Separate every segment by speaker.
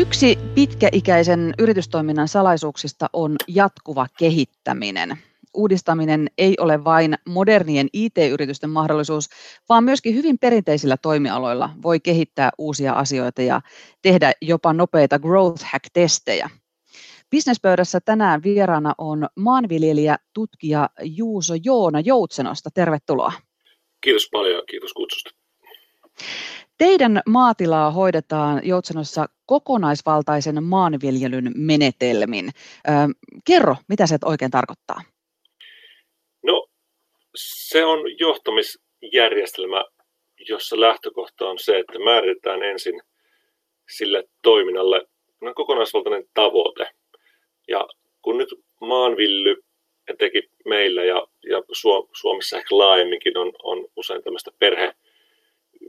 Speaker 1: Yksi pitkäikäisen yritystoiminnan salaisuuksista on jatkuva kehittäminen. Uudistaminen ei ole vain modernien IT-yritysten mahdollisuus, vaan myöskin hyvin perinteisillä toimialoilla voi kehittää uusia asioita ja tehdä jopa nopeita growth hack-testejä. Businesspöydässä tänään vieraana on maanviljelijä, tutkija Juuso Joona Joutsenosta. Tervetuloa.
Speaker 2: Kiitos paljon, kiitos kutsusta.
Speaker 1: Teidän maatilaa hoidetaan Joutsenossa kokonaisvaltaisen maanviljelyn menetelmin. kerro, mitä se oikein tarkoittaa?
Speaker 2: No, se on johtamisjärjestelmä, jossa lähtökohta on se, että määritetään ensin sille toiminnalle kokonaisvaltainen tavoite. Ja kun nyt maanvilly etenkin meillä ja, ja Suomessa ehkä laajemminkin on, on usein tämmöistä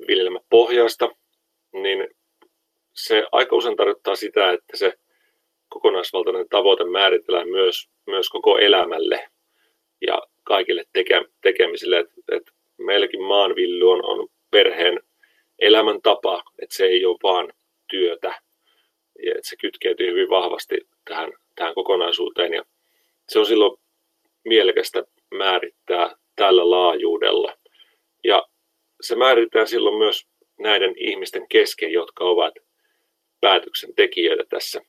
Speaker 2: perheviljelmäpohjaista, niin se aika usein tarkoittaa sitä, että se kokonaisvaltainen tavoite määritellään myös, myös koko elämälle ja kaikille teke, tekemisille. Et, et meilläkin maanvilly on, on perheen elämäntapa, että se ei ole vaan työtä. Ja että se kytkeytyy hyvin vahvasti tähän, tähän kokonaisuuteen. Ja se on silloin mielekästä määrittää tällä laajuudella. Ja se määritetään silloin myös näiden ihmisten kesken, jotka ovat päätöksentekijöitä tässä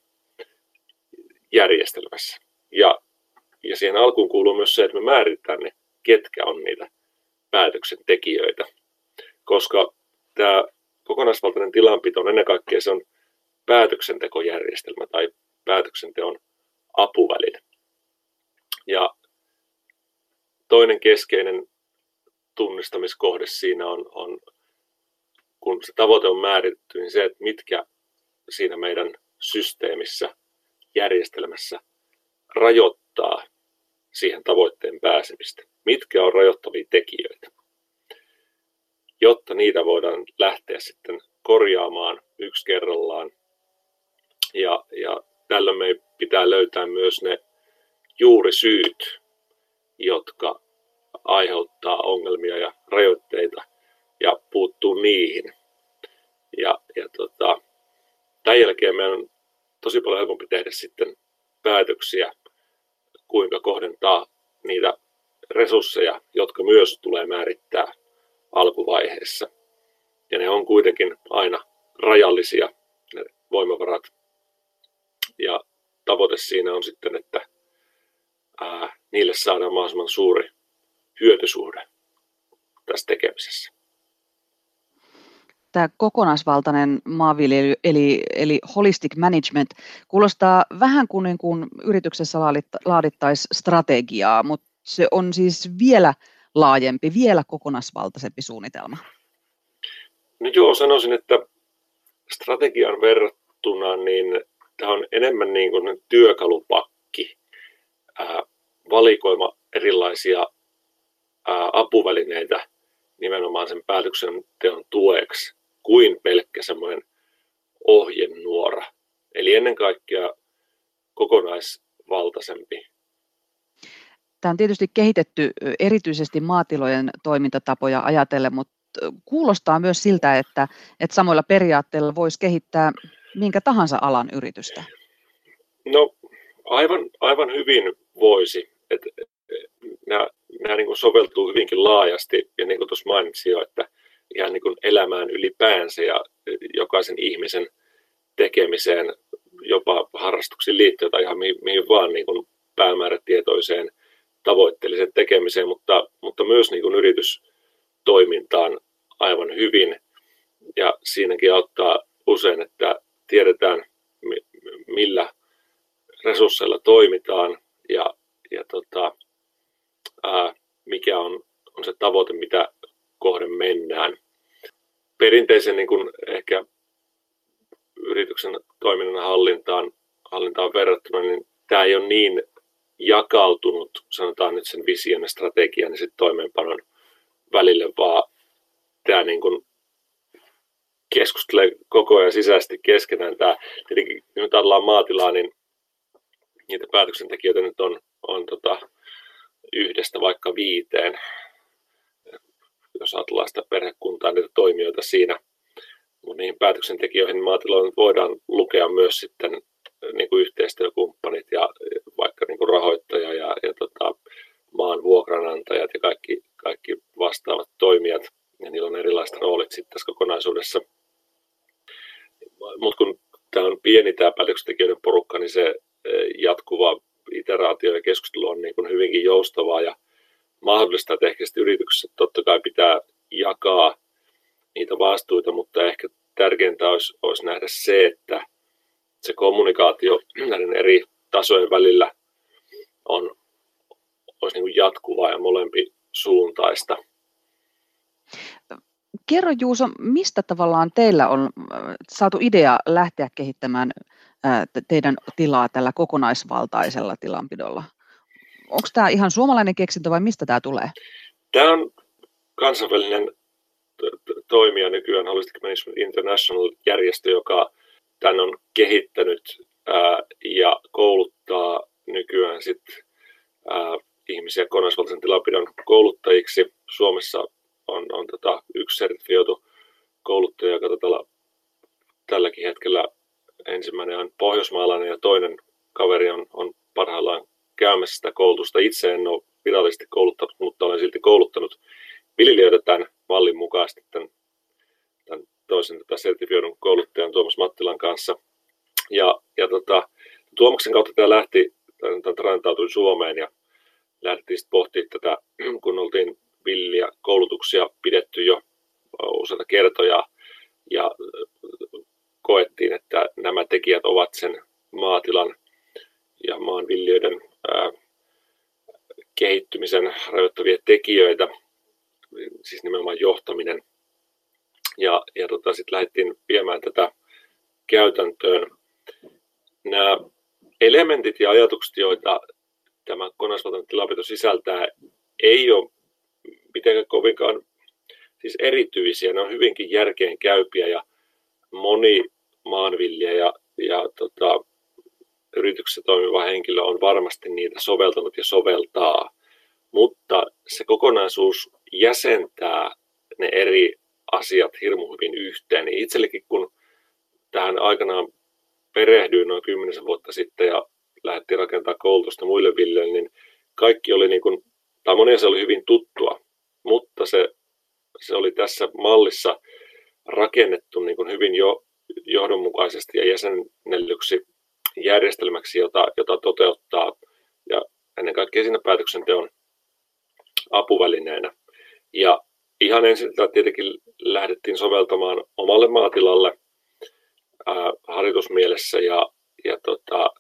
Speaker 2: järjestelmässä. Ja, ja siihen alkuun kuuluu myös se, että me määritetään ne, ketkä on niitä päätöksentekijöitä. Koska tämä kokonaisvaltainen tilanpito on ennen kaikkea se on päätöksentekojärjestelmä tai päätöksenteon apuväline. Ja toinen keskeinen tunnistamiskohde siinä on, on kun se tavoite on määritetty, niin se, että mitkä siinä meidän systeemissä, järjestelmässä rajoittaa siihen tavoitteen pääsemistä. Mitkä on rajoittavia tekijöitä, jotta niitä voidaan lähteä sitten korjaamaan yksi kerrallaan. Ja, ja tällöin me pitää löytää myös ne juurisyyt, jotka aiheuttaa ongelmia ja rajoitteita ja puuttuu niihin. Ja, ja tota, tämän jälkeen meidän on tosi paljon helpompi tehdä sitten päätöksiä, kuinka kohdentaa niitä resursseja, jotka myös tulee määrittää alkuvaiheessa. Ja ne on kuitenkin aina rajallisia, ne voimavarat. Ja tavoite siinä on sitten, että ää, niille saadaan mahdollisimman suuri hyötysuhde tässä tekemisessä
Speaker 1: tämä kokonaisvaltainen maanviljely, eli, eli holistic management, kuulostaa vähän kuin, niin kuin yrityksessä laadittaisiin strategiaa, mutta se on siis vielä laajempi, vielä kokonaisvaltaisempi suunnitelma.
Speaker 2: No joo, sanoisin, että strategian verrattuna niin tämä on enemmän niin kuin työkalupakki, ää, valikoima erilaisia apuvälineitä nimenomaan sen päätöksenteon tueksi kuin pelkkä semmoinen ohjenuora. Eli ennen kaikkea kokonaisvaltaisempi.
Speaker 1: Tämä on tietysti kehitetty erityisesti maatilojen toimintatapoja ajatellen, mutta kuulostaa myös siltä, että, että samoilla periaatteilla voisi kehittää minkä tahansa alan yritystä.
Speaker 2: No aivan, aivan hyvin voisi. Et, nämä, nämä niin kuin soveltuu hyvinkin laajasti ja niin kuin tuossa mainitsin jo, että ihan niin kuin elämään ylipäänsä ja jokaisen ihmisen tekemiseen, jopa harrastuksiin liittyen tai ihan mihin, mihin vaan niin kuin päämäärätietoiseen tavoitteelliseen tekemiseen, mutta, mutta myös niin kuin yritystoimintaan aivan hyvin. Ja siinäkin auttaa usein, että tiedetään millä resursseilla toimitaan ja, ja tota, ää, mikä on, on se tavoite, mitä kohden mennään. Perinteisen niin kuin ehkä yrityksen toiminnan hallintaan, hallintaan verrattuna, niin tämä ei ole niin jakautunut, sanotaan nyt sen vision ja strategian ja sitten toimeenpanon välille, vaan tämä niin kuin keskustelee koko ajan sisäisesti keskenään. Tämä, tietenkin, nyt ollaan maatilaa, niin niitä päätöksentekijöitä nyt on, on tota, yhdestä vaikka viiteen jos ajatellaan sitä perhekuntaa, niitä toimijoita siinä. mutta niihin päätöksentekijöihin maatiloilla voidaan lukea myös sitten niin kuin yhteistyökumppanit ja vaikka niin kuin rahoittaja ja, ja tota, maan vuokranantajat ja kaikki, kaikki vastaavat toimijat, ja niillä on erilaiset roolit sitten tässä kokonaisuudessa. Mutta kun tämä on pieni tämä päätöksentekijöiden porukka, niin se jatkuva iteraatio ja keskustelu on niin kuin hyvinkin joustavaa ja mahdollista, että ehkä yrityksessä totta kai pitää jakaa niitä vastuita, mutta ehkä tärkeintä olisi, olisi nähdä se, että se kommunikaatio näiden eri tasojen välillä on, olisi niin kuin jatkuvaa ja molempi suuntaista.
Speaker 1: Kerro Juuso, mistä tavallaan teillä on äh, saatu idea lähteä kehittämään teidän tilaa tällä kokonaisvaltaisella tilanpidolla? Onko tämä ihan suomalainen keksintö vai mistä tämä tulee?
Speaker 2: Tämä on kansainvälinen toimija nykyään Holistic Management International-järjestö, joka tämän on kehittänyt ja kouluttaa nykyään sit, ihmisiä kokonaisvaltaisen tilanpidon kouluttajiksi. Suomessa on, on tota, yksi sertifioitu kouluttaja, joka tota, tälläkin hetkellä ensimmäinen on pohjoismaalainen ja toinen kaveri on, on parhaillaan käymässä sitä koulutusta. Itse en ole virallisesti kouluttanut, mutta olen silti kouluttanut viljelijöitä tämän mallin mukaisesti tämän, tämän toisen tätä sertifioidun kouluttajan Tuomas Mattilan kanssa. Ja, ja tota, Tuomaksen kautta tämä lähti, tämä räntautui Suomeen ja lähdettiin sitten pohtimaan tätä, kun oltiin villiä koulutuksia pidetty jo useita kertoja ja koettiin, että nämä tekijät ovat sen maatilan ja maanviljelijöiden kehittymisen rajoittavia tekijöitä, siis nimenomaan johtaminen. Ja, ja tota, sitten lähdettiin viemään tätä käytäntöön. Nämä elementit ja ajatukset, joita tämä kokonaisvaltainen tilapito sisältää, ei ole mitenkään kovinkaan siis erityisiä. Ne on hyvinkin järkeen käypiä ja moni maanviljelijä ja, ja tota, yrityksessä toimiva henkilö on varmasti niitä soveltanut ja soveltaa, mutta se kokonaisuus jäsentää ne eri asiat hirmu hyvin yhteen. Niin itsellekin kun tähän aikanaan perehdyin noin kymmenisen vuotta sitten ja lähdettiin rakentamaan koulutusta muille viljelijöille, niin kaikki oli niin kuin, tai moni se oli hyvin tuttua, mutta se, se oli tässä mallissa rakennettu niin kuin hyvin jo johdonmukaisesti ja jäsennellyksi järjestelmäksi, jota, jota toteuttaa ja ennen kaikkea siinä päätöksenteon apuvälineenä. Ja ihan ensin tietenkin lähdettiin soveltamaan omalle maatilalle ää, harjoitusmielessä ja, ja tota,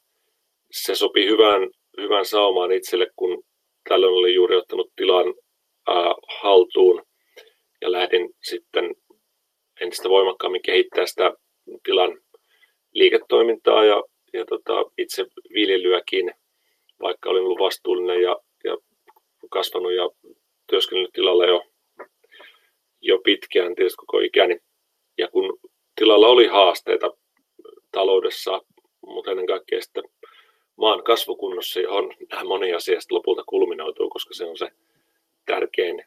Speaker 2: se sopi hyvään, hyvään saumaan itselle, kun tällöin oli juuri ottanut tilan ää, haltuun ja lähdin sitten entistä voimakkaammin kehittää sitä tilan liiketoimintaa ja, ja tota, itse viljelyäkin, vaikka olin ollut vastuullinen ja, ja kasvanut ja työskennellyt tilalla jo, jo pitkään, tietysti koko ikäni. Ja kun tilalla oli haasteita taloudessa, mutta ennen kaikkea sitten maan kasvukunnossa, johon nämä moni asia lopulta kulminoituu, koska se on se tärkein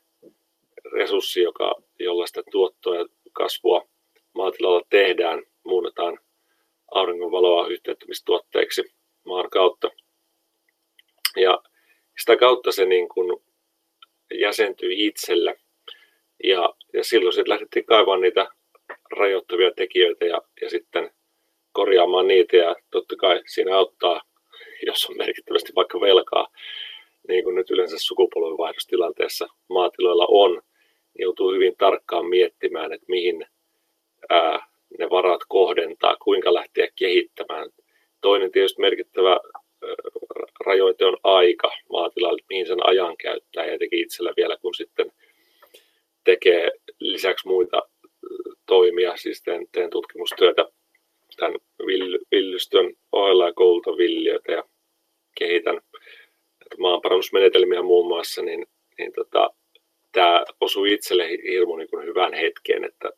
Speaker 2: resurssi, joka, jolla sitä tuottoa ja kasvua maatilalla tehdään, muunnetaan auringonvaloa yhteyttämistuotteiksi maan kautta. Ja sitä kautta se niin kuin jäsentyi itselle. Ja, ja silloin sitten lähdettiin kaivamaan niitä rajoittavia tekijöitä ja, ja sitten korjaamaan niitä. Ja totta kai siinä auttaa, jos on merkittävästi vaikka velkaa, niin kuin nyt yleensä sukupolvenvaihdostilanteessa maatiloilla on, niin joutuu hyvin tarkkaan miettimään, että mihin ää, ne varat kohdentaa, kuinka lähteä kehittämään. Toinen tietysti merkittävä rajoite on aika maatilalle, mihin sen ajan käyttää ja teki itsellä vielä, kun sitten tekee lisäksi muita toimia, siis teen, teen tutkimustyötä tämän villystön ohella ja koulutan viljelijöitä ja kehitän maanparannusmenetelmiä muun muassa, niin, niin tota, tämä osui itselle hirmu niin hyvään hetkeen, että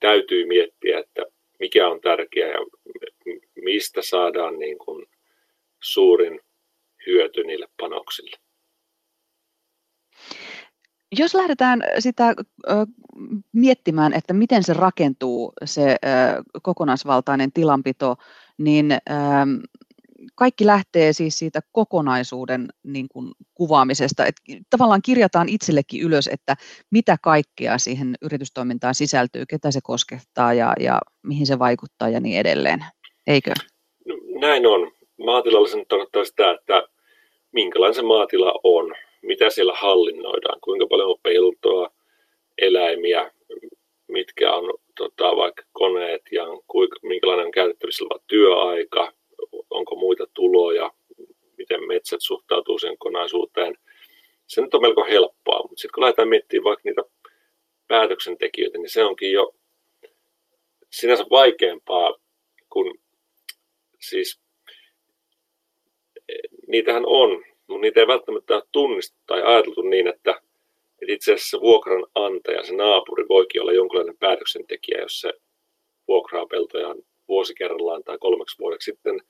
Speaker 2: täytyy miettiä, että mikä on tärkeää ja mistä saadaan niin kuin suurin hyöty niille panoksille.
Speaker 1: Jos lähdetään sitä miettimään, että miten se rakentuu, se kokonaisvaltainen tilanpito, niin kaikki lähtee siis siitä kokonaisuuden niin kuin, kuvaamisesta. Et tavallaan kirjataan itsellekin ylös, että mitä kaikkea siihen yritystoimintaan sisältyy, ketä se koskettaa ja, ja mihin se vaikuttaa ja niin edelleen. Eikö?
Speaker 2: No, näin on. Maatilalla se tarkoittaa sitä, että minkälainen se maatila on, mitä siellä hallinnoidaan, kuinka paljon on peltoa, eläimiä, mitkä on tota, vaikka koneet ja kuinka, minkälainen on käytettävissä oleva työaika, onko muita tuloja, miten metsät suhtautuu sen kokonaisuuteen. Se nyt on melko helppoa, mutta sitten kun lähdetään miettimään vaikka niitä päätöksentekijöitä, niin se onkin jo sinänsä vaikeampaa, kun siis niitähän on, mutta niitä ei välttämättä ole tai ajateltu niin, että, että itse asiassa vuokranantaja, se naapuri, voikin olla jonkinlainen päätöksentekijä, jos se vuokraa peltojaan vuosi kerrallaan tai kolmeksi vuodeksi sitten.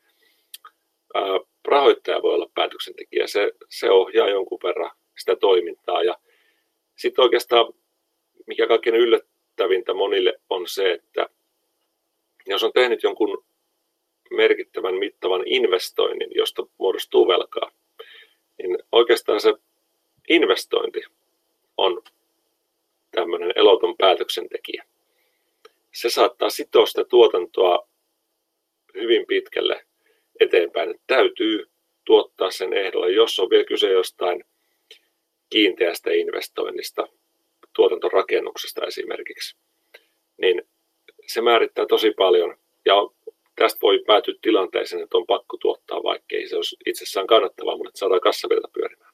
Speaker 2: Rahoittaja voi olla päätöksentekijä, se, se ohjaa jonkun verran sitä toimintaa. Ja sitten oikeastaan, mikä kaikkein yllättävintä monille on se, että jos on tehnyt jonkun merkittävän mittavan investoinnin, josta muodostuu velkaa, niin oikeastaan se investointi on tämmöinen eloton päätöksentekijä. Se saattaa sitoa sitä tuotantoa hyvin pitkälle eteenpäin, että täytyy tuottaa sen ehdolla, jos on vielä kyse jostain kiinteästä investoinnista, tuotantorakennuksesta esimerkiksi, niin se määrittää tosi paljon ja tästä voi päätyä tilanteeseen, että on pakko tuottaa, vaikkei se olisi itsessään kannattavaa, mutta saadaan kassavirta pyörimään.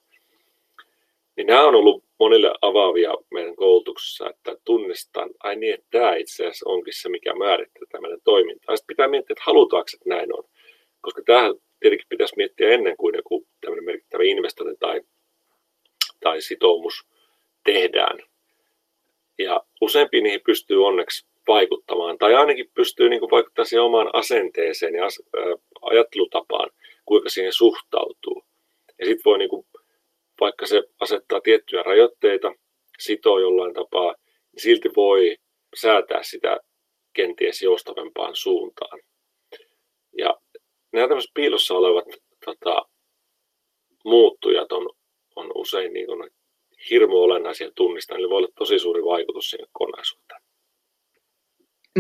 Speaker 2: Niin nämä on ollut monille avaavia meidän koulutuksessa, että tunnistan, ai niin, että tämä itse asiassa onkin se, mikä määrittää tämmöinen toiminta. Sitten pitää miettiä, että halutaanko, että näin on. Koska tähän tietenkin pitäisi miettiä ennen kuin joku tämmöinen merkittävä investointi tai, tai sitoumus tehdään. Ja useampi niihin pystyy onneksi vaikuttamaan, tai ainakin pystyy niin vaikuttamaan siihen omaan asenteeseen ja ajattelutapaan, kuinka siihen suhtautuu. Ja sitten voi, niin kuin, vaikka se asettaa tiettyjä rajoitteita, sitoo jollain tapaa, niin silti voi säätää sitä kenties joustavempaan suuntaan. Ja nämä tämmöiset piilossa olevat tota, muuttujat on, on usein niin kuin hirmu olennaisia tunnistaa, niin voi olla tosi suuri vaikutus siihen kokonaisuuteen.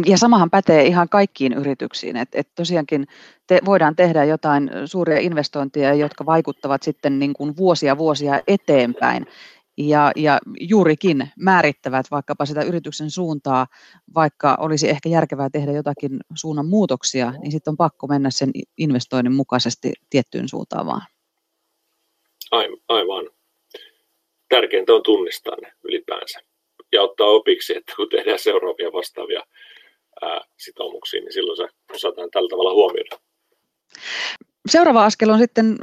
Speaker 1: Ja samahan pätee ihan kaikkiin yrityksiin, että et tosiaankin te, voidaan tehdä jotain suuria investointeja, jotka vaikuttavat sitten niin kuin vuosia vuosia eteenpäin ja, ja juurikin määrittävät vaikkapa sitä yrityksen suuntaa, vaikka olisi ehkä järkevää tehdä jotakin suunnan muutoksia, niin sitten on pakko mennä sen investoinnin mukaisesti tiettyyn suuntaan vaan.
Speaker 2: Aivan. Tärkeintä on tunnistaa ne ylipäänsä ja ottaa opiksi, että kun tehdään seuraavia vastaavia ää, sitoumuksiin, niin silloin se osataan tällä tavalla huomioida.
Speaker 1: Seuraava askel on sitten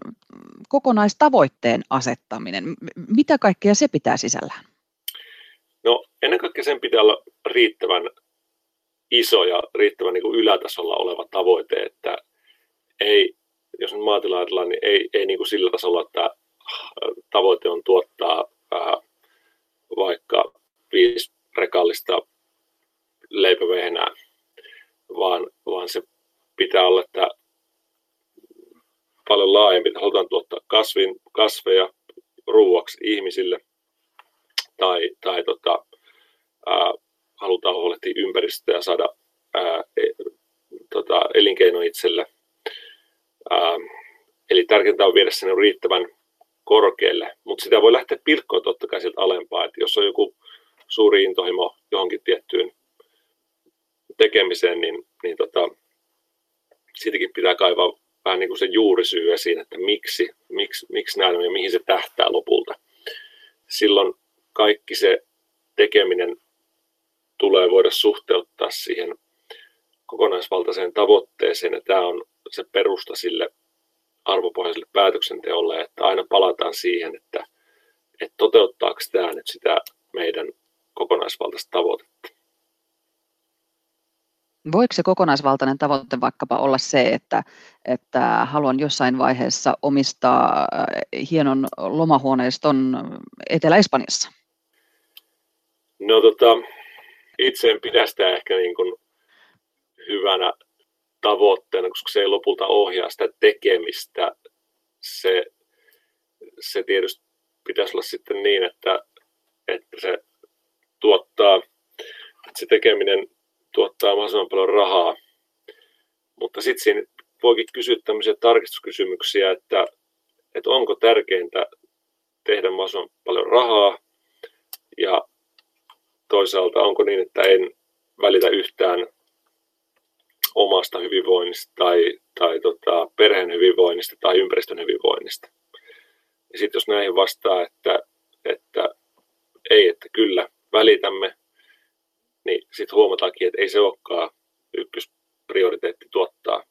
Speaker 1: kokonaistavoitteen asettaminen. Mitä kaikkea se pitää sisällään?
Speaker 2: No ennen kaikkea sen pitää olla riittävän iso ja riittävän niin kuin ylätasolla oleva tavoite, että ei, jos nyt maatila ajatellaan, niin ei, ei niin kuin sillä tasolla, että tavoite on tuottaa ää, vaikka viisi rekallista leipävehnää, vaan, vaan se pitää olla, että paljon laajempi, halutaan tuottaa kasvin, kasveja ruuaksi ihmisille tai, tai tota, ää, halutaan huolehtia ympäristöä ja saada ää, e, tota, elinkeino itselle. Ää, eli tärkeintä on viedä sen riittävän korkealle, mutta sitä voi lähteä pilkkoon totta kai sieltä alempaa, että jos on joku suuri intohimo johonkin tiettyyn tekemiseen, niin, niin tota, siitäkin pitää kaivaa vähän niin kuin se juurisyy esiin, että miksi, miksi, miksi näin ja mihin se tähtää lopulta. Silloin kaikki se tekeminen tulee voida suhteuttaa siihen kokonaisvaltaiseen tavoitteeseen, ja tämä on se perusta sille arvopohjaiselle päätöksenteolle, että aina palataan siihen, että, että toteuttaako tämä nyt sitä meidän kokonaisvaltaista tavoitetta.
Speaker 1: Voiko se kokonaisvaltainen tavoite vaikkapa olla se, että, että haluan jossain vaiheessa omistaa äh, hienon lomahuoneiston Etelä-Espanjassa?
Speaker 2: No tota, itse en pidä sitä ehkä niin kuin hyvänä tavoitteena, koska se ei lopulta ohjaa sitä tekemistä. Se, se tietysti pitäisi olla sitten niin, että, että se tuottaa, että se tekeminen tuottaa mahdollisimman paljon rahaa. Mutta sitten siinä voikin kysyä tämmöisiä tarkistuskysymyksiä, että, että onko tärkeintä tehdä mahdollisimman paljon rahaa ja toisaalta onko niin, että en välitä yhtään omasta hyvinvoinnista tai, tai tota, perheen hyvinvoinnista tai ympäristön hyvinvoinnista. Ja sitten jos näihin vastaa, että, että ei, että kyllä välitämme, niin sitten huomataankin, että ei se olekaan ykkösprioriteetti tuottaa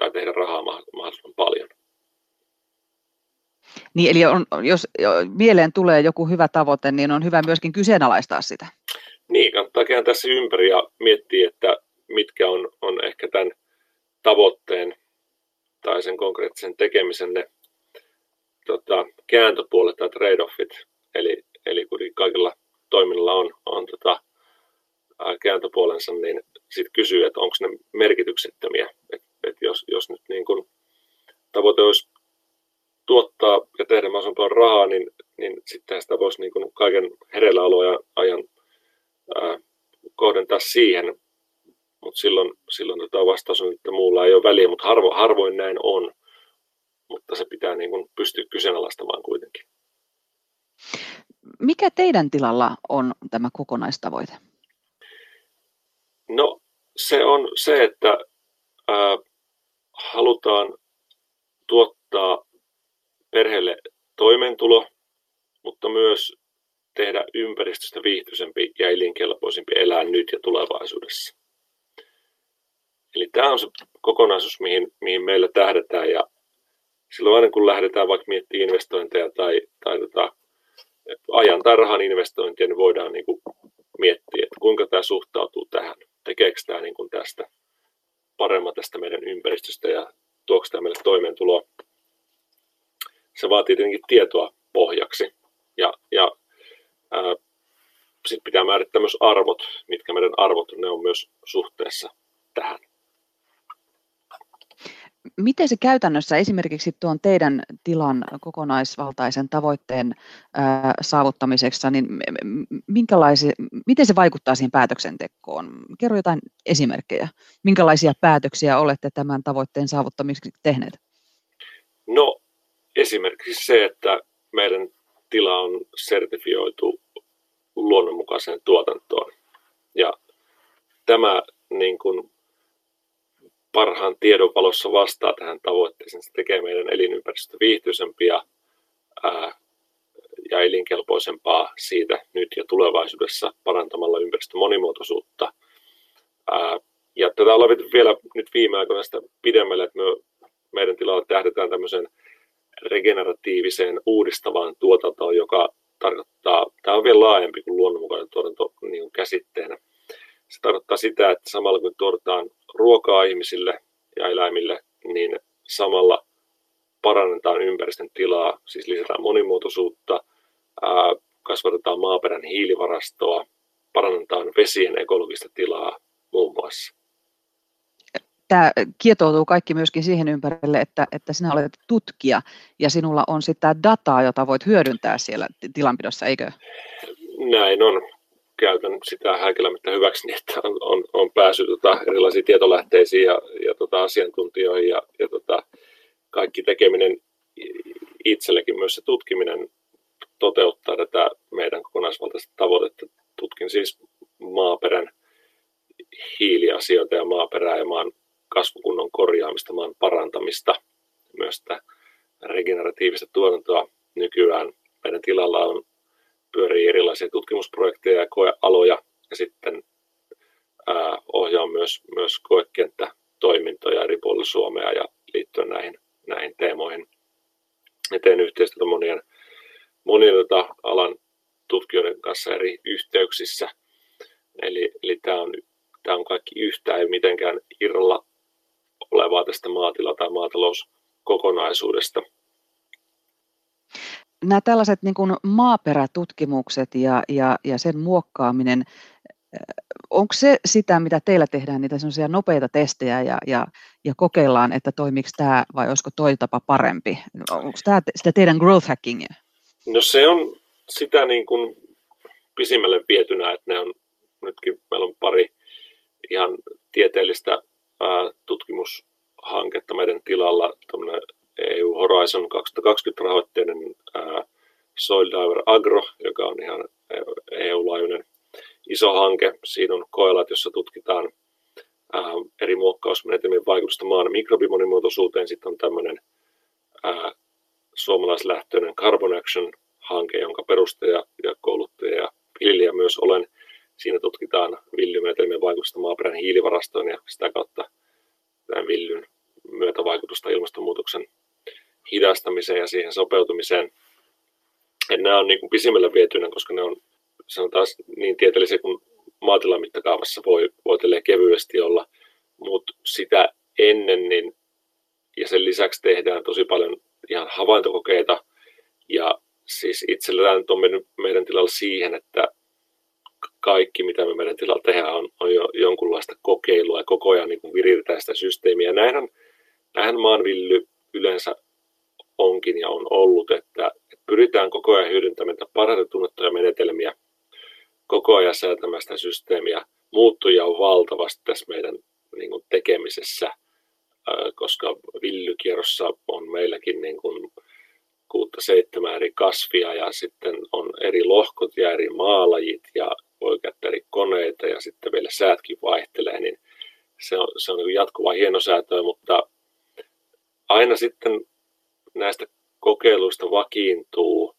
Speaker 2: tai tehdä rahaa mahdollisimman paljon.
Speaker 1: Niin, eli on, jos mieleen tulee joku hyvä tavoite, niin on hyvä myöskin kyseenalaistaa sitä.
Speaker 2: Niin, kannattaa kääntää se ympäri ja miettiä, että mitkä on, on ehkä tämän tavoitteen tai sen konkreettisen tekemisen ne tota, kääntöpuolet tai trade-offit. Eli, eli kun kaikilla toiminnalla on, on tota, kääntöpuolensa, niin sitten kysyy, että onko ne merkityksettömiä. Et, et jos, jos nyt niin kun tavoite olisi tuottaa ja tehdä mahdollisimman rahaa, niin, niin sitten sitä voisi niin kuin kaiken hereilläoloja ajan ää, kohdentaa siihen. Mutta silloin, silloin tota vastaus on, että muulla ei ole väliä, mutta harvo, harvoin näin on. Mutta se pitää niin kuin pystyä kyseenalaistamaan kuitenkin.
Speaker 1: Mikä teidän tilalla on tämä kokonaistavoite?
Speaker 2: No se on se, että ää, halutaan tuottaa perheelle toimeentulo, mutta myös tehdä ympäristöstä viihtyisempi ja elinkelpoisempi elää nyt ja tulevaisuudessa. Eli tämä on se kokonaisuus, mihin, mihin meillä tähdetään ja silloin aina kun lähdetään vaikka miettimään investointeja tai, tai tota, ajan tai rahan investointia, niin voidaan niin kuin miettiä, että kuinka tämä suhtautuu tähän. Tekeekö tämä niin kuin tästä paremman tästä meidän ympäristöstä ja tuoko tämä meille toimeentuloa se vaatii tietenkin tietoa pohjaksi. Ja, ja sitten pitää määrittää myös arvot, mitkä meidän arvot ne on myös suhteessa tähän.
Speaker 1: Miten se käytännössä esimerkiksi tuon teidän tilan kokonaisvaltaisen tavoitteen saavuttamiseksi, niin miten se vaikuttaa siihen päätöksentekoon? Kerro jotain esimerkkejä. Minkälaisia päätöksiä olette tämän tavoitteen saavuttamiseksi tehneet?
Speaker 2: No esimerkiksi se, että meidän tila on sertifioitu luonnonmukaiseen tuotantoon. Ja tämä niin kuin parhaan tiedon valossa vastaa tähän tavoitteeseen. Se tekee meidän elinympäristö viihtyisempiä ja elinkelpoisempaa siitä nyt ja tulevaisuudessa parantamalla ympäristön monimuotoisuutta. Ja tätä ollaan vielä nyt viime aikoina sitä pidemmälle, että me, meidän tilalla tähdetään tämmöisen regeneratiiviseen uudistavaan tuotantoon, joka tarkoittaa, tämä on vielä laajempi kuin luonnonmukainen tuotanto niin käsitteenä. Se tarkoittaa sitä, että samalla kun tuotetaan ruokaa ihmisille ja eläimille, niin samalla parannetaan ympäristön tilaa, siis lisätään monimuotoisuutta, kasvatetaan maaperän hiilivarastoa, parannetaan vesien ekologista tilaa muun muassa
Speaker 1: tämä kietoutuu kaikki myöskin siihen ympärille, että, että sinä olet tutkija ja sinulla on sitä dataa, jota voit hyödyntää siellä tilanpidossa, eikö?
Speaker 2: Näin on. Käytän sitä häikälämättä hyväksi, niin että on, on, on päässyt tota, erilaisiin tietolähteisiin ja, ja tota, asiantuntijoihin ja, ja tota, kaikki tekeminen itsellekin myös se tutkiminen toteuttaa tätä meidän kokonaisvaltaista tavoitetta. Tutkin siis maaperän hiiliasioita ja maaperää ja maan kasvukunnon korjaamista, maan parantamista, myös sitä regeneratiivista tuotantoa nykyään. Meidän tilalla on pyörii erilaisia tutkimusprojekteja ja koealoja ja sitten ää, ohjaa myös, myös koekenttätoimintoja eri puolilla Suomea ja liittyen näihin, näihin teemoihin. Ja teen yhteistyötä monien, monien tota, alan tutkijoiden kanssa eri yhteyksissä. Eli, eli tämä on, tämä on kaikki yhtä, ei mitenkään irralla olevaa tästä maatila- tai maatalouskokonaisuudesta.
Speaker 1: Nämä tällaiset niin kuin maaperätutkimukset ja, ja, ja sen muokkaaminen, onko se sitä, mitä teillä tehdään, niitä semmoisia nopeita testejä ja, ja, ja kokeillaan, että toimiko tämä vai olisiko toi tapa parempi? Onko tämä sitä teidän growth hackingia?
Speaker 2: No se on sitä niin kuin pisimmälle vietynä, että ne on nytkin, meillä on pari ihan tieteellistä ää, tutkimushanketta meidän tilalla, EU Horizon 2020 rahoitteinen ää, Soil Diver Agro, joka on ihan EU-laajuinen iso hanke. Siinä on koelat, jossa tutkitaan ää, eri muokkausmenetelmien vaikutusta maan mikrobimonimuotoisuuteen. Sitten on tämmöinen ää, suomalaislähtöinen Carbon Action-hanke, jonka perustaja ja kouluttaja ja viljelijä myös olen. Siinä tutkitaan villymenetelmien vaikutusta maaperän hiilivarastoon ja sitä kautta tämän villyn myötävaikutusta ilmastonmuutoksen hidastamiseen ja siihen sopeutumiseen. Et nämä on niin kuin pisimmällä vietynä, koska ne on sanotaan niin tieteellisiä kuin maatilan mittakaavassa voi, voi kevyesti olla, mutta sitä ennen niin, ja sen lisäksi tehdään tosi paljon ihan havaintokokeita ja siis itsellään on mennyt meidän tilalla siihen, että kaikki, mitä me meidän tilalla tehdään, on, on jo jonkunlaista kokeilua ja koko ajan niin viritetään sitä systeemiä. Näinhän, näinhän maanvilly yleensä onkin ja on ollut, että, että pyritään koko ajan hyödyntämään parhaiten tunnettuja menetelmiä, koko ajan säätämään sitä systeemiä. Muuttuja on valtavasti tässä meidän niin kuin tekemisessä, koska villykierrossa on meilläkin niin kuin kuutta seitsemän eri kasvia ja sitten on eri lohkot ja eri maalajit ja voi käyttää eri koneita ja sitten vielä säätkin vaihtelee, niin se on, se on niin jatkuva hienosäätöä, mutta aina sitten näistä kokeiluista vakiintuu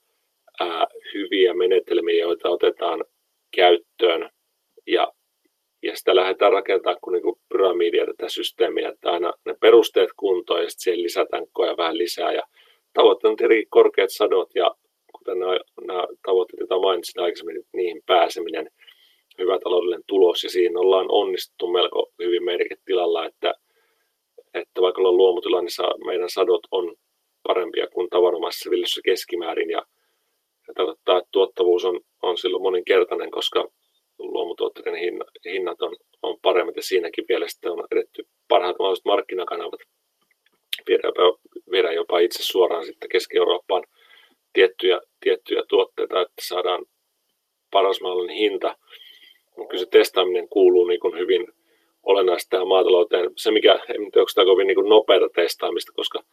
Speaker 2: ää, hyviä menetelmiä, joita otetaan käyttöön ja, ja sitä lähdetään rakentamaan kuin, niin kuin pyramidia tätä systeemiä, että aina ne perusteet kuntoon ja sitten siihen lisätään koko vähän lisää. Ja tavoitteena on tietenkin korkeat sadot ja kuten nämä, nämä tavoitteet, joita mainitsin aikaisemmin, niihin pääseminen, hyvä taloudellinen tulos. Ja siinä ollaan onnistuttu melko hyvin meidänkin tilalla, että, että vaikka ollaan luomutilannissa, meidän sadot on parempia kuin tavanomaisessa viljelyssä keskimäärin ja se tarkoittaa, että tuottavuus on, on silloin moninkertainen, koska luomutuotteiden hinnat on, on paremmat ja siinäkin vielä sitten on edetty parhaat mahdolliset markkinakanavat viedä jopa, viedä jopa itse suoraan sitten Keski-Eurooppaan tiettyjä, tiettyjä tuotteita, että saadaan paras mahdollinen hinta. Kyllä se testaaminen kuuluu niin kuin hyvin olennaisesti tähän maatalouteen. Se, mikä en tiedä, onko tämä kovin niin nopeata testaamista, koska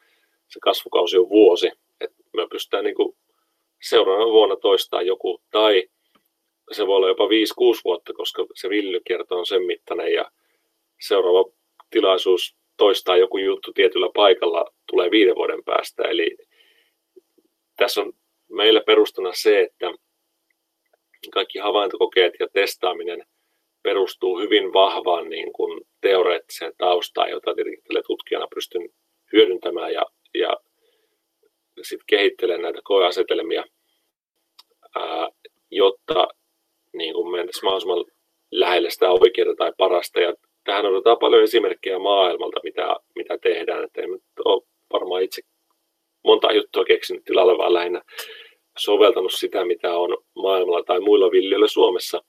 Speaker 2: se kasvukausi on vuosi. Että me pystytään niin kuin seuraavana vuonna toistaa joku, tai se voi olla jopa 5-6 vuotta, koska se villykierto on sen mittainen ja seuraava tilaisuus toistaa joku juttu tietyllä paikalla tulee viiden vuoden päästä. Eli tässä on meillä perustuna se, että kaikki havaintokokeet ja testaaminen perustuu hyvin vahvaan niin kuin teoreettiseen taustaan, jota tietenkin tutkijana pystyn hyödyntämään ja, ja sitten kehittelen näitä koeasetelmia, ää, jotta niin kuin mentäisiin mahdollisimman lähelle sitä oikeaa tai parasta. Ja tähän otetaan paljon esimerkkejä maailmalta, mitä, mitä tehdään. Että en ole varmaan itse monta juttua keksinyt tilalle, vaan lähinnä soveltanut sitä, mitä on maailmalla tai muilla viljelijöillä Suomessa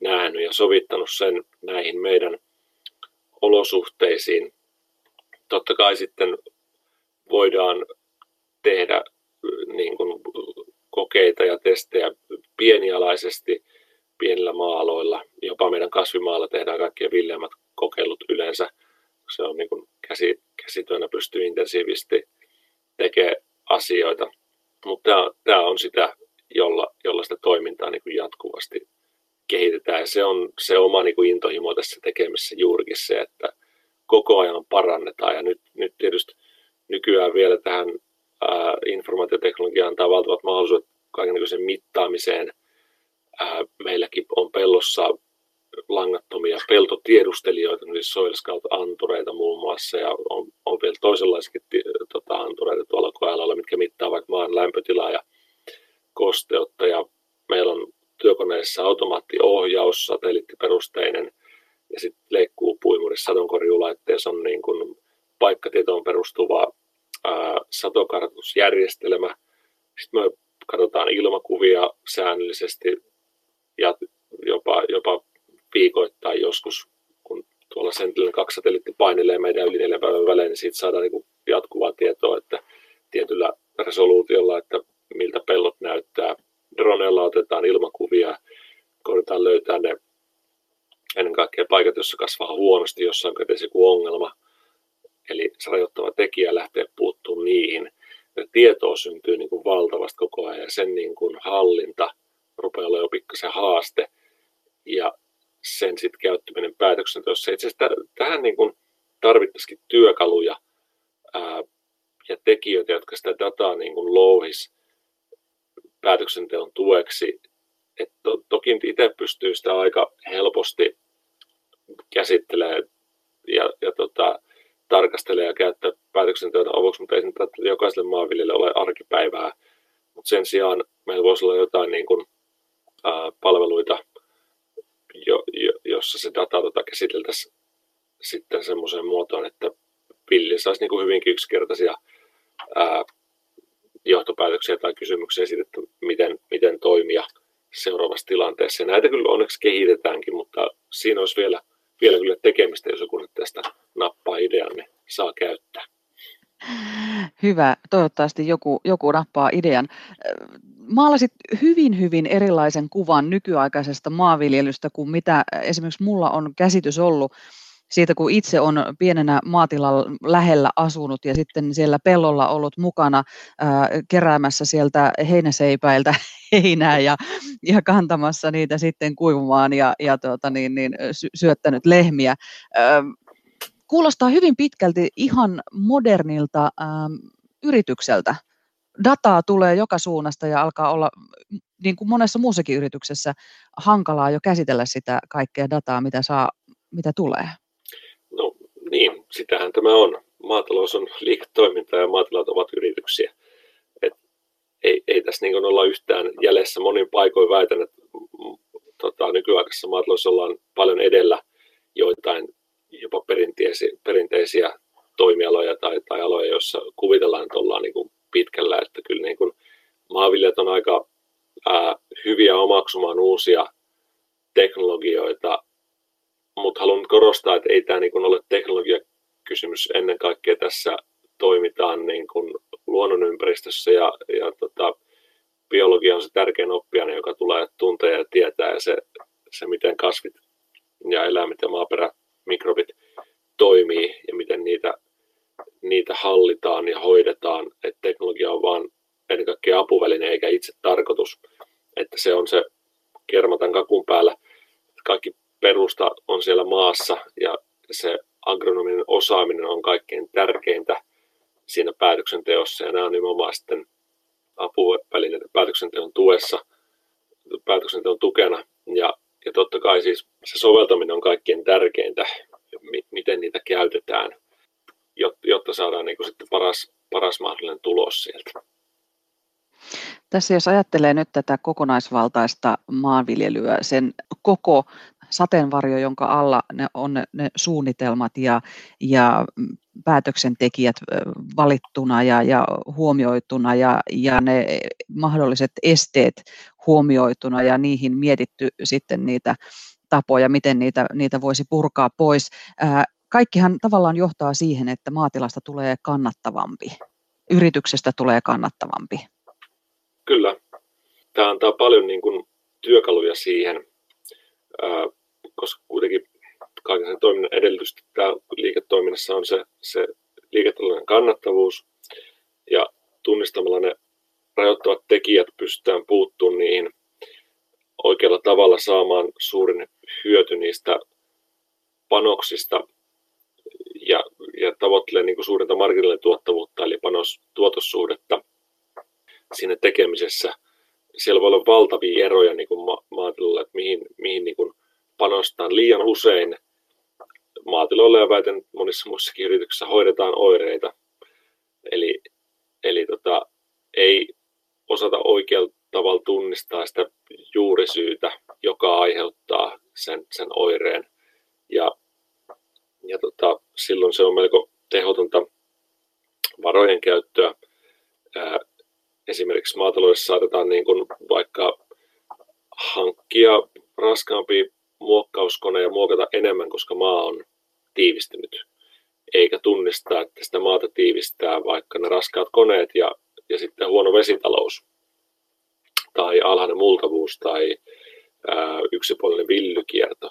Speaker 2: nähnyt ja sovittanut sen näihin meidän olosuhteisiin. Totta kai sitten voidaan tehdä niin kuin kokeita ja testejä pienialaisesti pienillä maaloilla. Jopa meidän kasvimaalla tehdään kaikkien viljelmät kokeilut yleensä. Se on niin kuin käsi, käsityönä pystyy intensiivisesti tekemään asioita. Mutta tämä, tämä on sitä, jolla, jolla sitä toimintaa niin kuin jatkuvasti kehitetään. Ja se on se oma niin kuin intohimo tässä tekemisessä juurikin se, että koko ajan parannetaan. Ja nyt, nyt tietysti nykyään vielä tähän ää, informaatioteknologiaan antaa valtavat mahdollisuudet kaikenlaisen mittaamiseen. Meilläkin on pellossa langattomia peltotiedustelijoita, siis Soil Scout-antureita muun muassa, ja on, on vielä toisenlaisia tota, antureita tuolla koealalla, mitkä mittaavat maan lämpötilaa ja kosteutta, ja meillä on työkoneessa automaattiohjaus, satelliittiperusteinen, ja sitten leikkuu puimurissa sadonkorjuulaitteessa on niin kuin paikkatietoon perustuva ää, satokartoitusjärjestelmä. Sitten me katsotaan ilmakuvia säännöllisesti ja jopa, jopa viikoittain joskus, kun tuolla Sentinel 2 satelliitti painelee meidän yli neljän päivän välein, niin siitä saadaan niin jatkuvaa tietoa, että tietyllä resoluutiolla, että miltä pellot näyttää. Dronella otetaan ilmakuvia, koitetaan löytää ne ennen kaikkea paikat, joissa kasvaa huonosti, jossa on joku ongelma. Eli se rajoittava tekijä lähtee puuttumaan niihin. Ja tietoa syntyy niin kuin valtavasti koko ajan ja sen niin kuin hallinta rupeaa olemaan jo pikkasen haaste. Ja sen sitten käyttäminen päätöksenteossa. Itse asiassa tähän niin kuin tarvittaisikin työkaluja ää, ja tekijöitä, jotka sitä dataa niin kuin louhis päätöksenteon tueksi. Et to, toki itse pystyy sitä aika helposti käsittelee ja, ja tota, tarkastelee ja käyttää päätöksenteon avuksi, mutta ei sen jokaiselle maanviljelijälle ole arkipäivää. Mutta sen sijaan meillä voisi olla jotain niin kuin, ää, palveluita, jo, jo, jossa se data tota, käsiteltäisiin sitten semmoiseen muotoon, että Villi saisi niin kuin hyvinkin yksinkertaisia ää, johtopäätöksiä tai kysymyksiä esitetty, miten, miten toimia seuraavassa tilanteessa. Ja näitä kyllä onneksi kehitetäänkin, mutta siinä olisi vielä – vielä kyllä tekemistä, jos joku tästä nappaa idean, niin saa käyttää.
Speaker 1: Hyvä. Toivottavasti joku, joku nappaa idean. Maalasit hyvin, hyvin erilaisen kuvan nykyaikaisesta maanviljelystä kuin mitä esimerkiksi mulla on käsitys ollut siitä, kun itse on pienenä maatilalla lähellä asunut ja sitten siellä pellolla ollut mukana ää, keräämässä sieltä heinäseipäiltä heinää ja, ja kantamassa niitä sitten kuivumaan ja, ja tuota, niin, niin, sy- syöttänyt lehmiä. Ää, kuulostaa hyvin pitkälti ihan modernilta ää, yritykseltä. Dataa tulee joka suunnasta ja alkaa olla, niin kuin monessa muussakin yrityksessä, hankalaa jo käsitellä sitä kaikkea dataa, mitä, saa, mitä tulee.
Speaker 2: Sitähän tämä on. Maatalous on liiketoimintaa ja maatilat ovat yrityksiä. Et ei, ei tässä niin olla yhtään jäljessä. Monin paikoin väitän, että tota, nykyaikaisessa maataloudessa ollaan paljon edellä joitain jopa perinteisiä, perinteisiä toimialoja tai, tai aloja, joissa kuvitellaan, että ollaan niin kuin pitkällä. Että kyllä niin kuin maanviljelijät on aika ää, hyviä omaksumaan uusia teknologioita mutta haluan korostaa, että ei tämä niin ole teknologiakysymys ennen kaikkea tässä toimitaan niin kuin luonnonympäristössä ja, ja tota, biologia on se tärkein oppijana, joka tulee tuntea ja tietää ja se, se miten kasvit ja eläimet ja maaperä, mikrobit toimii ja miten niitä, niitä hallitaan ja hoidetaan. Että teknologia on vain ennen kaikkea apuväline eikä itse tarkoitus. Että se on se kermatan kakun päällä. Kaikki perusta on siellä maassa ja on kaikkein tärkeintä siinä päätöksenteossa ja nämä on nimenomaan sitten apuvälineitä päätöksenteon tuessa, päätöksenteon tukena ja, ja totta kai siis se soveltaminen on kaikkein tärkeintä, miten niitä käytetään, jotta saadaan niin kuin sitten paras, paras mahdollinen tulos sieltä.
Speaker 1: Tässä jos ajattelee nyt tätä kokonaisvaltaista maanviljelyä, sen koko sateenvarjo, jonka alla ne on ne, suunnitelmat ja, ja päätöksentekijät valittuna ja, ja huomioituna ja, ja ne mahdolliset esteet huomioituna ja niihin mietitty sitten niitä tapoja, miten niitä, niitä voisi purkaa pois. Kaikkihan tavallaan johtaa siihen, että maatilasta tulee kannattavampi, yrityksestä tulee kannattavampi.
Speaker 2: Kyllä. Tämä antaa paljon niin kuin, työkaluja siihen, koska kuitenkin kaiken sen toiminnan edellytys liiketoiminnassa on se, se liiketalouden kannattavuus ja tunnistamalla ne rajoittavat tekijät pystytään puuttumaan niihin oikealla tavalla saamaan suurin hyöty niistä panoksista ja, ja tavoittelee niin kuin suurinta marginaalituottavuutta eli panos-tuotossuhdetta siinä tekemisessä. Siellä voi olla valtavia eroja niin kuin ma- maatilalla, että mihin, mihin niin kuin panostaan liian usein maatiloilla ja väitän monissa muissakin yrityksissä hoidetaan oireita. Eli, eli tota, ei osata oikealla tavalla tunnistaa sitä juurisyytä, joka aiheuttaa sen, sen oireen. Ja, ja tota, silloin se on melko tehotonta varojen käyttöä. Ää, esimerkiksi maataloudessa saatetaan niin kuin vaikka hankkia raskaampi muokkauskone ja muokata enemmän, koska maa on tiivistynyt, eikä tunnistaa, että sitä maata tiivistää vaikka ne raskaat koneet ja, ja sitten huono vesitalous tai alhainen multavuus tai ää, yksipuolinen villykierto.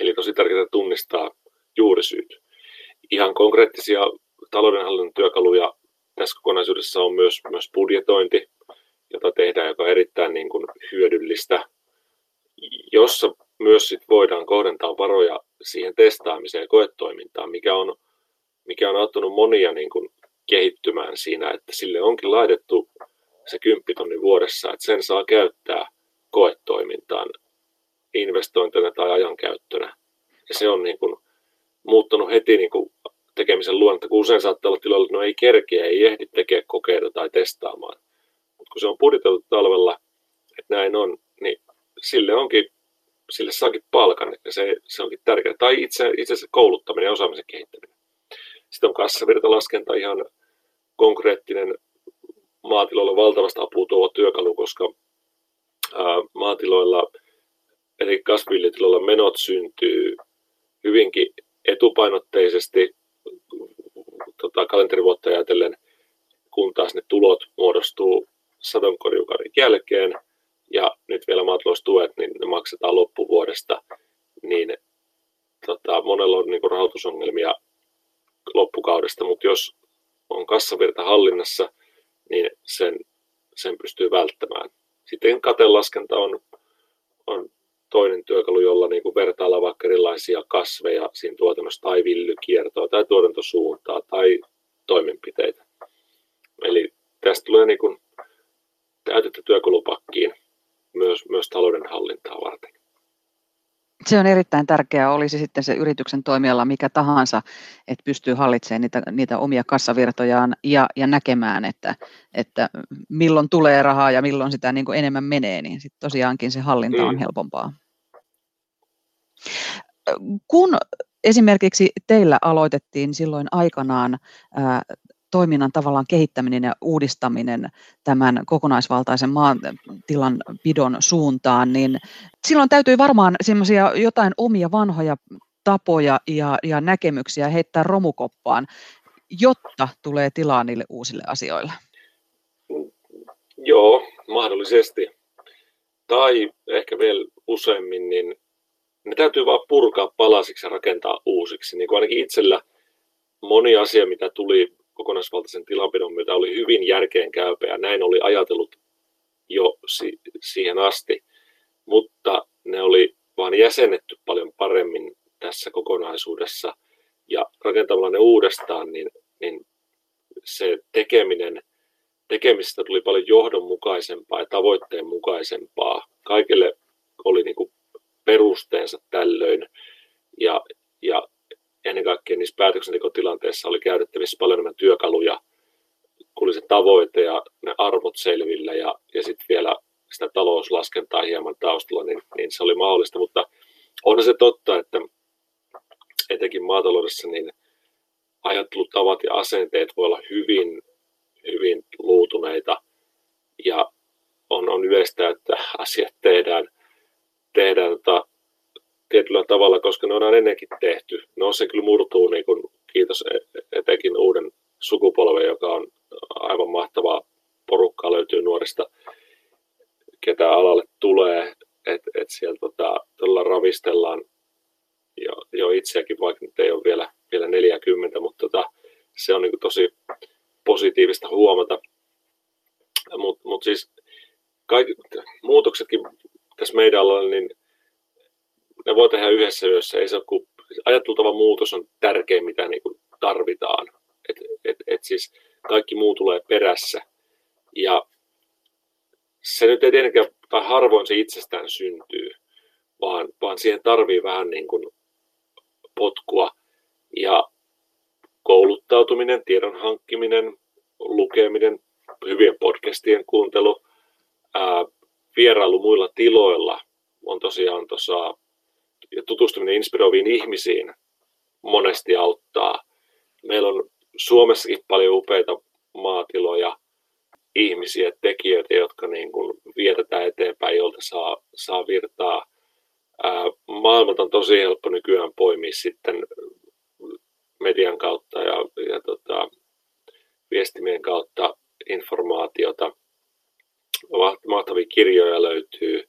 Speaker 2: Eli tosi tärkeää tunnistaa juurisyyt. Ihan konkreettisia taloudenhallinnan työkaluja tässä kokonaisuudessa on myös, myös budjetointi, jota tehdään, joka on erittäin niin kuin hyödyllistä, jossa myös sit voidaan kohdentaa varoja siihen testaamiseen ja koetoimintaan, mikä on, mikä on auttanut monia niin kuin kehittymään siinä, että sille onkin laitettu se kymppitonni vuodessa, että sen saa käyttää koetoimintaan investointina tai ajankäyttönä. Ja se on niin kuin muuttanut heti niin kuin tekemisen luonnetta, kun usein saattaa olla tiloilla, että no ei kerkeä, ei ehdi tekemään kokeita tai testaamaan. Mutta kun se on budjetoitu talvella, että näin on, niin sille onkin sille saakin palkan, ja se, se onkin tärkeää. Tai itse, itse asiassa kouluttaminen ja osaamisen kehittäminen. Sitten on kassavirtalaskenta ihan konkreettinen maatiloilla valtavasta apua tuova työkalu, koska ää, maatiloilla, eli kasvillitiloilla menot syntyy hyvinkin etupainotteisesti tota, kalenterivuotta ajatellen, kun taas ne tulot muodostuu sadonkorjukauden jälkeen, ja nyt vielä maataloustuet, niin ne maksetaan loppuvuodesta, niin tota, monella on niin rahoitusongelmia loppukaudesta, mutta jos on kassavirta hallinnassa, niin sen, sen pystyy välttämään. Sitten katelaskenta on, on toinen työkalu, jolla niin kuin vertailla vaikka erilaisia kasveja siinä tuotannossa tai villykiertoa tai tuotantosuuntaa tai toimenpiteitä. Eli tästä tulee niin kuin täytettä työkalupakkiin myös, myös talouden hallintaa varten.
Speaker 1: Se on erittäin tärkeää, olisi sitten se yrityksen toimiala mikä tahansa, että pystyy hallitsemaan niitä, niitä omia kassavirtojaan ja, ja näkemään, että, että milloin tulee rahaa ja milloin sitä niin kuin enemmän menee, niin sitten tosiaankin se hallinta on mm. helpompaa. Kun esimerkiksi teillä aloitettiin silloin aikanaan toiminnan tavallaan kehittäminen ja uudistaminen tämän kokonaisvaltaisen maantilan pidon suuntaan, niin silloin täytyy varmaan semmoisia jotain omia vanhoja tapoja ja, ja näkemyksiä heittää romukoppaan, jotta tulee tilaa niille uusille asioille.
Speaker 2: Joo, mahdollisesti. Tai ehkä vielä useammin, niin ne täytyy vaan purkaa palasiksi ja rakentaa uusiksi. Niin kuin ainakin itsellä moni asia, mitä tuli kokonaisvaltaisen tilanpidon myötä, oli hyvin järkeen käypä ja näin oli ajatellut jo si- siihen asti. Mutta ne oli vaan jäsennetty paljon paremmin tässä kokonaisuudessa ja rakentamalla ne uudestaan, niin, niin se tekeminen, tekemisestä tuli paljon johdonmukaisempaa ja tavoitteen mukaisempaa. Kaikille oli niin kuin perusteensa tällöin ja, ja ennen kaikkea niissä päätöksentekotilanteissa oli käytettävissä paljon enemmän työkaluja, kun se tavoite ja ne arvot selvillä ja, ja sitten vielä sitä talouslaskentaa hieman taustalla, niin, niin se oli mahdollista, mutta on se totta, että etenkin maataloudessa niin ajattelutavat ja asenteet voi olla hyvin, hyvin luutuneita. Ja on, on yleistä, että asiat tehdään tehdään tota, tietyllä tavalla, koska ne on ennenkin tehty. No se kyllä murtuu, niin kun, kiitos e-, etenkin uuden sukupolven, joka on aivan mahtavaa porukkaa löytyy nuorista, ketä alalle tulee, että et siellä tota, todella ravistellaan jo, jo itseäkin, vaikka nyt ei ole vielä, vielä 40, mutta tota, se on niin tosi positiivista huomata. Mutta mut siis kaikki, muutoksetkin tässä meidän alalla, niin ne voi tehdä yhdessä yössä. Ei se ole ajattelutava muutos on tärkein, mitä niin kuin tarvitaan. Et, et, et siis kaikki muu tulee perässä. Ja se nyt ei tietenkään, tai harvoin se itsestään syntyy, vaan, vaan siihen tarvii vähän niin kuin potkua. Ja kouluttautuminen, tiedon hankkiminen, lukeminen, hyvien podcastien kuuntelu, ää, vierailu muilla tiloilla on tosiaan tuossa tutustuminen inspiroiviin ihmisiin monesti auttaa. Meillä on Suomessakin paljon upeita maatiloja, ihmisiä, tekijöitä, jotka niin kuin vietetään eteenpäin, jolta saa, saa virtaa. Maailmat on tosi helppo nykyään poimia sitten median kautta ja, ja tota, viestimien kautta informaatiota. Mahtavia kirjoja löytyy.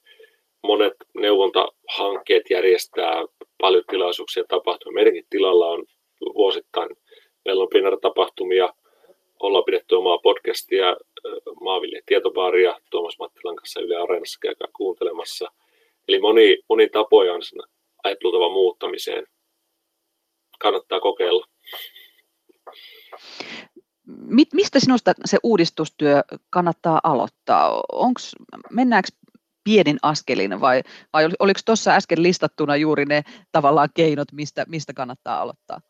Speaker 2: Monet neuvontahankkeet järjestää paljon tilaisuuksia tapahtumia. Meidänkin tilalla on vuosittain, meillä on Pinnar-tapahtumia, ollaan pidetty omaa podcastia, Maaville tietobaaria Tuomas Mattilan kanssa Yle Areenassa käykää kuuntelemassa. Eli moni, moni tapoja on sen ajattelutavan muuttamiseen. Kannattaa kokeilla.
Speaker 1: Mistä sinusta se uudistustyö kannattaa aloittaa? Onks, mennäänkö pienin askelin vai, vai oliko tuossa äsken listattuna juuri ne tavallaan keinot, mistä, mistä kannattaa aloittaa?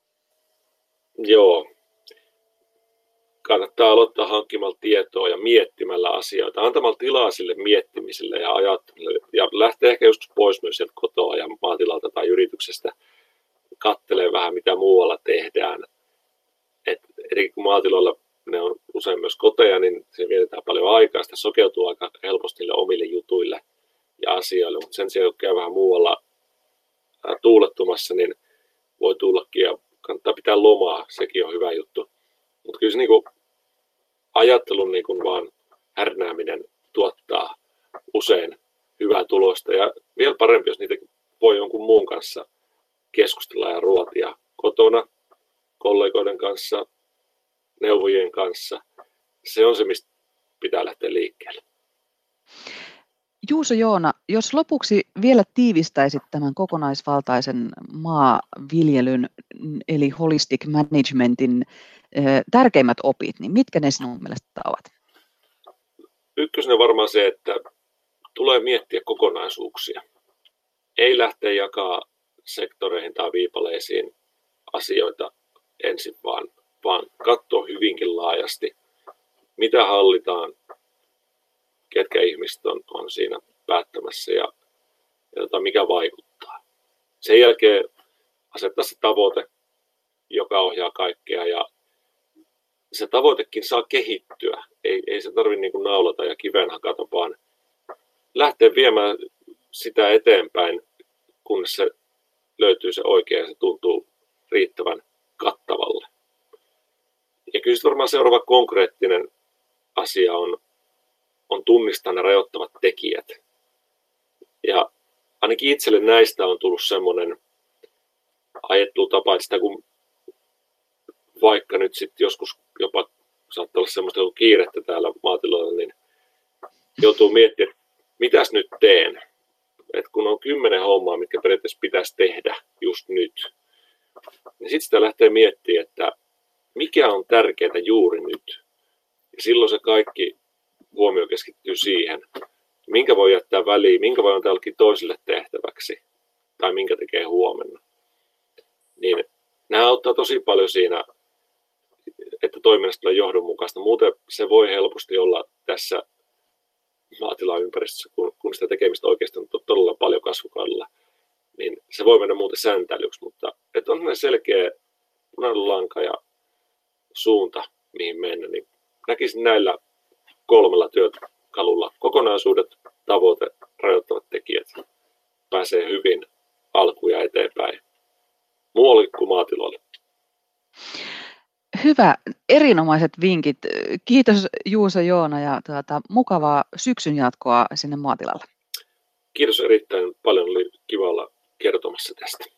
Speaker 2: Joo. Kannattaa aloittaa hankkimalla tietoa ja miettimällä asioita, antamalla tilaa sille miettimiselle ja ajattelulle. Ja lähtee ehkä joskus pois myös sieltä kotoa ja maatilalta tai yrityksestä kattelee vähän, mitä muualla tehdään. Et eri kuin maatiloilla ne on usein myös koteja, niin se vietetään paljon aikaa, sitä sokeutuu aika helposti niille omille jutuille ja asioille, mutta sen sijaan, kun käy vähän muualla tuulettumassa, niin voi tullakin ja kannattaa pitää lomaa, sekin on hyvä juttu. Mutta kyllä se niin kuin, ajattelun niin kuin vaan härnääminen tuottaa usein hyvää tulosta. Ja vielä parempi, jos niitä voi jonkun muun kanssa keskustella ja ruotia kotona, kollegoiden kanssa, neuvojien kanssa. Se on se, mistä pitää lähteä liikkeelle.
Speaker 1: Juuso Joona, jos lopuksi vielä tiivistäisit tämän kokonaisvaltaisen maaviljelyn eli holistic managementin tärkeimmät opit, niin mitkä ne sinun mielestä ovat?
Speaker 2: Ykkösenä varmaan se, että tulee miettiä kokonaisuuksia. Ei lähteä jakaa sektoreihin tai viipaleisiin asioita ensin, vaan, vaan katsoa hyvinkin laajasti, mitä hallitaan, ketkä ihmiset on, on siinä päättämässä ja, ja tota, mikä vaikuttaa. Sen jälkeen asettaa se tavoite, joka ohjaa kaikkea ja se tavoitekin saa kehittyä. Ei, ei se tarvitse niin naulata ja kiven hakata, vaan lähteä viemään sitä eteenpäin, kunnes se löytyy se oikea ja se tuntuu riittävän kattavalle. Ja kyllä varmaan seuraava konkreettinen asia on, on tunnistaa ne rajoittavat tekijät. Ja ainakin itselle näistä on tullut semmoinen ajattelutapa, että sitä kun vaikka nyt sitten joskus jopa saattaa olla semmoista kiirettä täällä maatiloilla, niin joutuu miettimään, että mitäs nyt teen. Et kun on kymmenen hommaa, mitkä periaatteessa pitäisi tehdä just nyt, niin sitten sitä lähtee miettimään, että mikä on tärkeää juuri nyt. Ja silloin se kaikki huomio keskittyy siihen, minkä voi jättää väliin, minkä voi antaa jollekin toiselle tehtäväksi, tai minkä tekee huomenna. Niin nämä auttaa tosi paljon siinä, että toiminnasta tulee johdonmukaista. Muuten se voi helposti olla tässä maatilaympäristössä, kun, kun sitä tekemistä oikeasti on todella paljon kasvukaudella, niin se voi mennä muuten sääntäilyksi, mutta että on selkeä punainen lanka ja suunta, mihin mennä, niin näkisin näillä kolmella työkalulla kokonaisuudet, tavoite, rajoittavat tekijät pääsee hyvin alkuja eteenpäin muualle kuin maatiloille.
Speaker 1: Hyvä, erinomaiset vinkit. Kiitos Juuso Joona ja tuota, mukavaa syksyn jatkoa sinne maatilalle.
Speaker 2: Kiitos erittäin paljon, oli kiva olla kertomassa tästä.